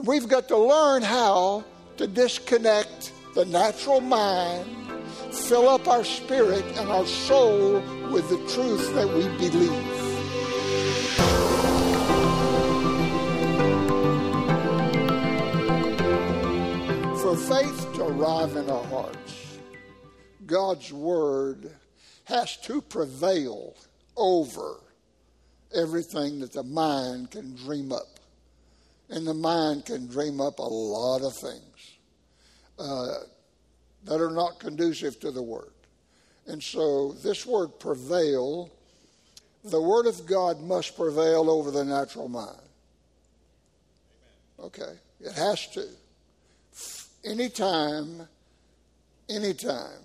And we've got to learn how to disconnect the natural mind, fill up our spirit and our soul with the truth that we believe. For faith to arrive in our hearts, God's Word has to prevail over everything that the mind can dream up. And the mind can dream up a lot of things uh, that are not conducive to the Word. And so this word prevail, the Word of God must prevail over the natural mind. Okay, it has to. Anytime, anytime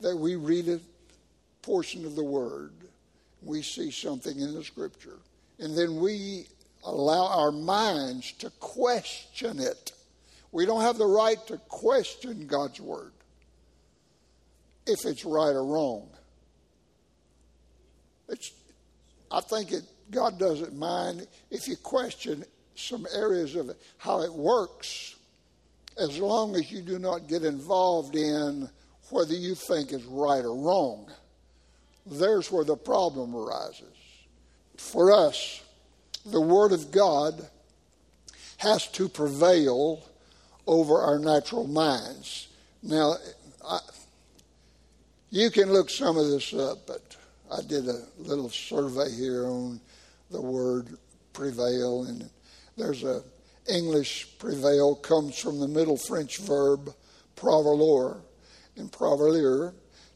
that we read a portion of the Word, we see something in the Scripture, and then we allow our minds to question it. We don't have the right to question God's Word if it's right or wrong. It's, I think it, God doesn't mind if you question some areas of it, how it works, as long as you do not get involved in whether you think is right or wrong. There's where the problem arises. For us, the Word of God has to prevail over our natural minds. Now, I, you can look some of this up, but I did a little survey here on the word prevail, and there's a English prevail comes from the Middle French verb prevaloir, and prevaloir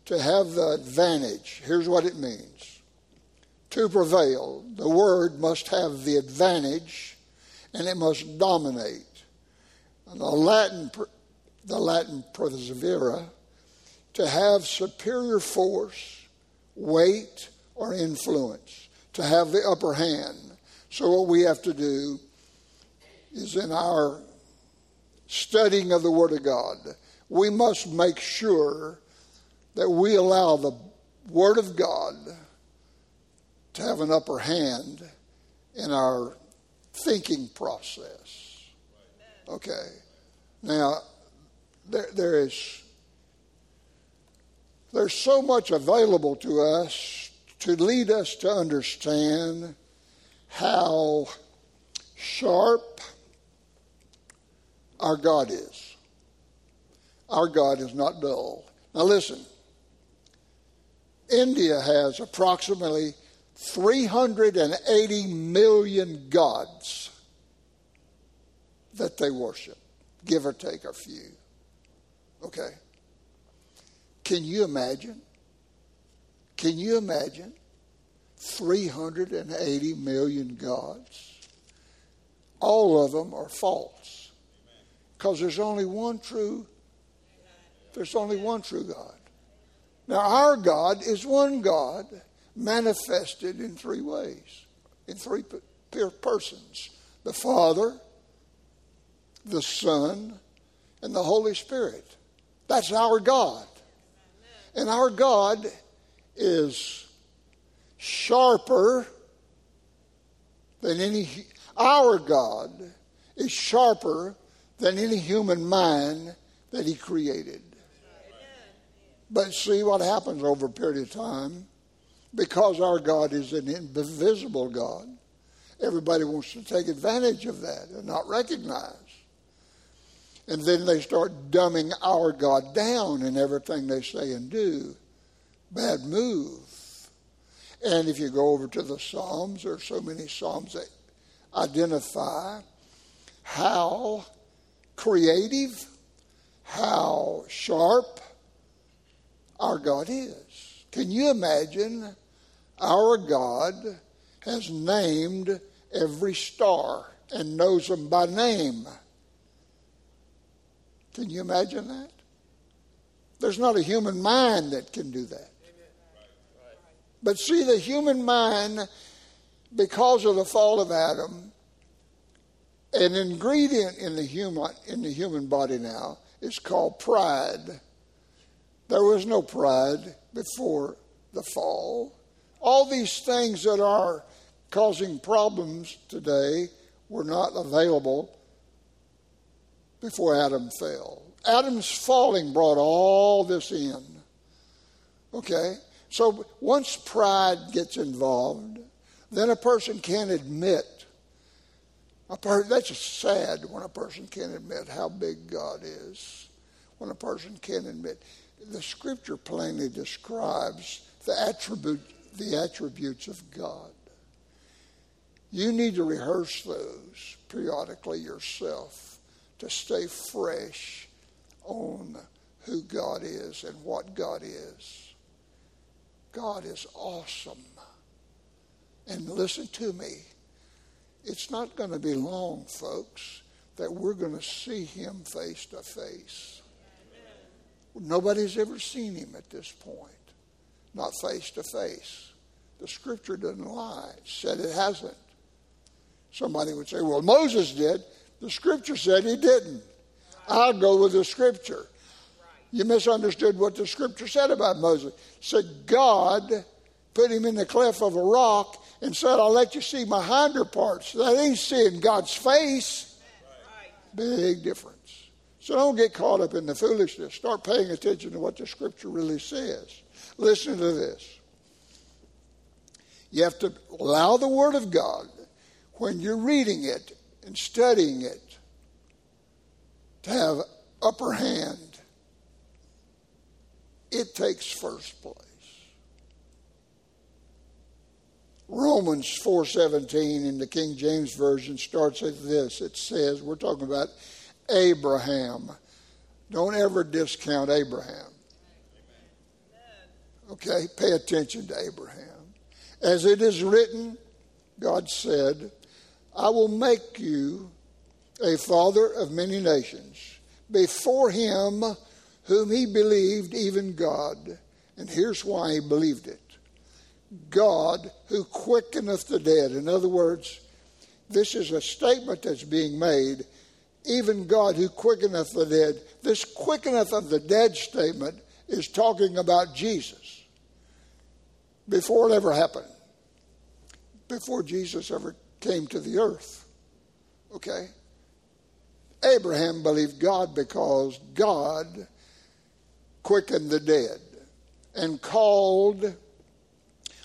to have the advantage. Here's what it means to prevail, the word must have the advantage and it must dominate. The Latin, the Latin persevera, to have superior force, weight, or influence, to have the upper hand. So, what we have to do is in our studying of the Word of God, we must make sure that we allow the Word of God to have an upper hand in our thinking process. Okay. Now, there, there is there's so much available to us to lead us to understand how sharp our God is. Our God is not dull. Now, listen. India has approximately 380 million gods that they worship, give or take a few. Okay? Can you imagine? Can you imagine 380 million gods? All of them are false. Because there's only one true there's only one true God. Now our God is one God manifested in three ways, in three persons the Father, the Son, and the Holy Spirit. That's our God. And our God is sharper than any, our God is sharper than any human mind that He created. But see what happens over a period of time because our God is an invisible God. Everybody wants to take advantage of that and not recognize. And then they start dumbing our God down in everything they say and do. Bad move. And if you go over to the Psalms, there are so many Psalms that identify how creative, how sharp our God is. Can you imagine our God has named every star and knows them by name. Can you imagine that? There's not a human mind that can do that. But see, the human mind, because of the fall of Adam, an ingredient in the human in the human body now is called pride. There was no pride before the fall. All these things that are causing problems today were not available before Adam fell. Adam's falling brought all this in. Okay? So once pride gets involved, then a person can't admit. A per- that's sad when a person can't admit how big God is. When a person can't admit. The scripture plainly describes the attribute, the attributes of God. You need to rehearse those periodically yourself to stay fresh on who God is and what God is. God is awesome. And listen to me, it's not going to be long, folks, that we're going to see him face to face. Nobody's ever seen him at this point, not face to face. The scripture doesn't lie. It said it hasn't. Somebody would say, well, Moses did. The scripture said he didn't. I'll go with the scripture. You misunderstood what the scripture said about Moses. It said God put him in the cleft of a rock and said, I'll let you see my hinder parts. That ain't seeing God's face. Big difference. So don't get caught up in the foolishness. Start paying attention to what the scripture really says. Listen to this. You have to allow the Word of God, when you're reading it and studying it, to have upper hand. It takes first place. Romans 4:17 in the King James version starts at this. It says, we're talking about Abraham. Don't ever discount Abraham. Okay, pay attention to Abraham. As it is written, God said, I will make you a father of many nations. Before him, whom he believed, even God. And here's why he believed it God who quickeneth the dead. In other words, this is a statement that's being made. Even God who quickeneth the dead. This quickeneth of the dead statement is talking about Jesus before it ever happened, before Jesus ever came to the earth. Okay? Abraham believed God because God quickened the dead and called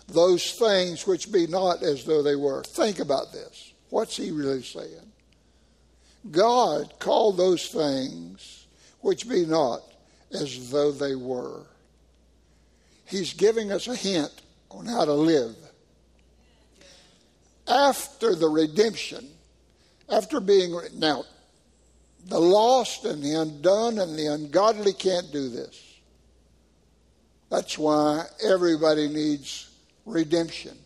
those things which be not as though they were. Think about this. What's he really saying? God called those things which be not as though they were. He's giving us a hint on how to live. After the redemption, after being, now, the lost and the undone and the ungodly can't do this. That's why everybody needs redemption.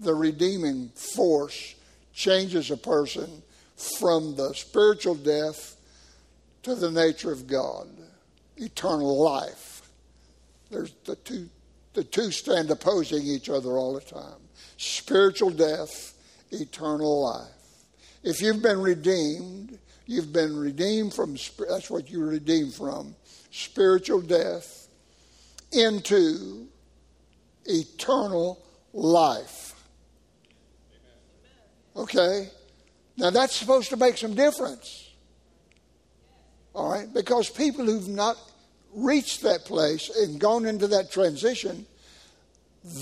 The redeeming force changes a person from the spiritual death to the nature of God, eternal life. There's the two the two stand opposing each other all the time. Spiritual death, eternal life. If you've been redeemed, you've been redeemed from that's what you're redeemed from spiritual death into eternal life. Okay? Now that's supposed to make some difference. All right? Because people who've not reached that place and gone into that transition,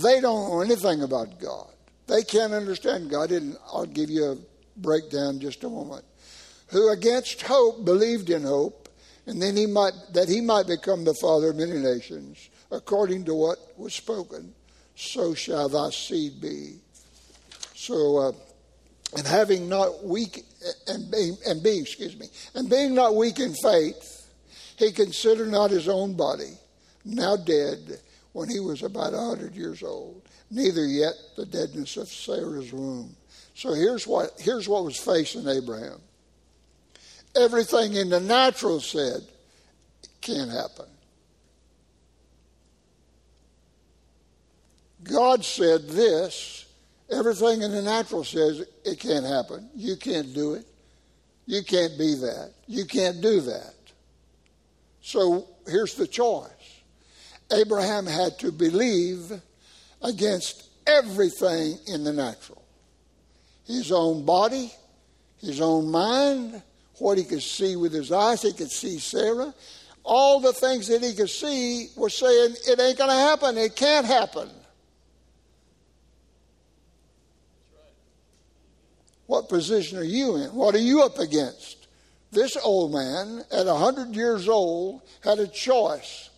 they don't know anything about God. They can't understand God. And I'll give you a breakdown just a moment. Who against hope believed in hope, and then he might that he might become the father of many nations, according to what was spoken so shall thy seed be. So, uh, and having not weak, and being, and being, excuse me, and being not weak in faith, he considered not his own body, now dead, when he was about a hundred years old, neither yet the deadness of Sarah's womb. So here's what, here's what was facing Abraham. Everything in the natural said, can't happen. God said this. Everything in the natural says it can't happen. You can't do it. You can't be that. You can't do that. So here's the choice Abraham had to believe against everything in the natural his own body, his own mind, what he could see with his eyes. He could see Sarah. All the things that he could see were saying, it ain't going to happen. It can't happen. Position are you in? What are you up against? This old man, at 100 years old, had a choice.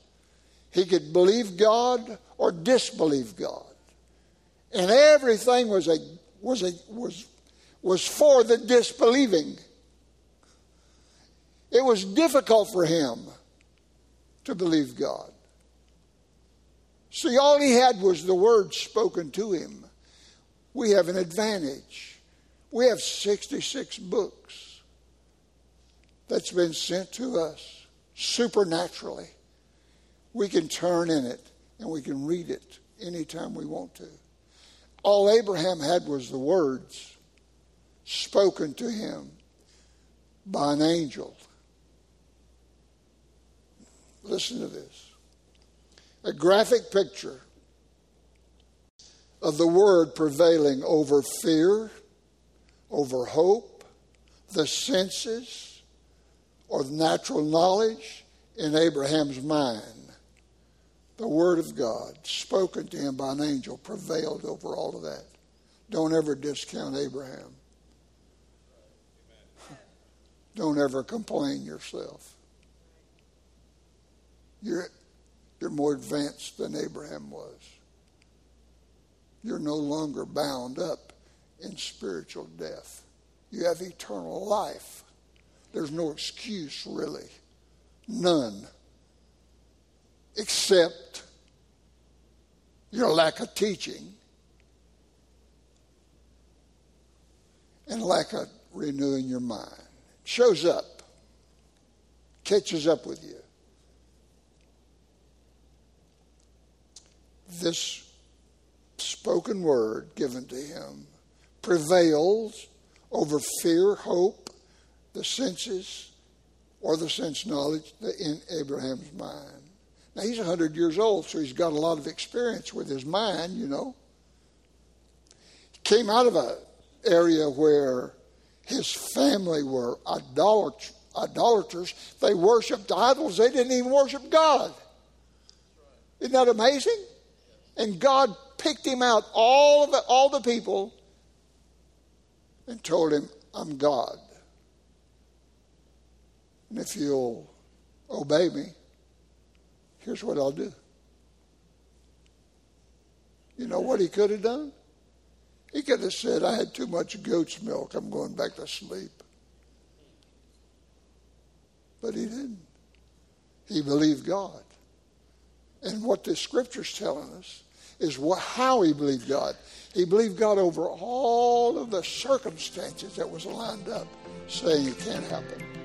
He could believe God or disbelieve God. And everything was, a, was, a, was, was for the disbelieving. It was difficult for him to believe God. See, all he had was the word spoken to him. We have an advantage. We have 66 books that's been sent to us supernaturally. We can turn in it and we can read it anytime we want to. All Abraham had was the words spoken to him by an angel. Listen to this a graphic picture of the word prevailing over fear, over hope, the senses, or the natural knowledge in Abraham's mind. The word of God, spoken to him by an angel, prevailed over all of that. Don't ever discount Abraham. Don't ever complain yourself. You're, you're more advanced than Abraham was. You're no longer bound up in spiritual death. You have eternal life. There's no excuse, really. None. Except your lack of teaching and lack of renewing your mind. Shows up, catches up with you. This spoken word given to him prevails over fear, hope, the senses, or the sense knowledge in Abraham's mind. Now, he's 100 years old, so he's got a lot of experience with his mind, you know. He came out of an area where his family were idolat- idolaters. They worshiped idols, they didn't even worship God. Isn't that amazing? And God picked him out, all, of the, all the people, and told him, I'm God. And if you'll obey me, here's what I'll do. You know what he could have done? He could have said, I had too much goat's milk, I'm going back to sleep. But he didn't. He believed God. And what the scripture's telling us is what, how he believed God. He believed God over all of the circumstances that was lined up, saying it can't happen.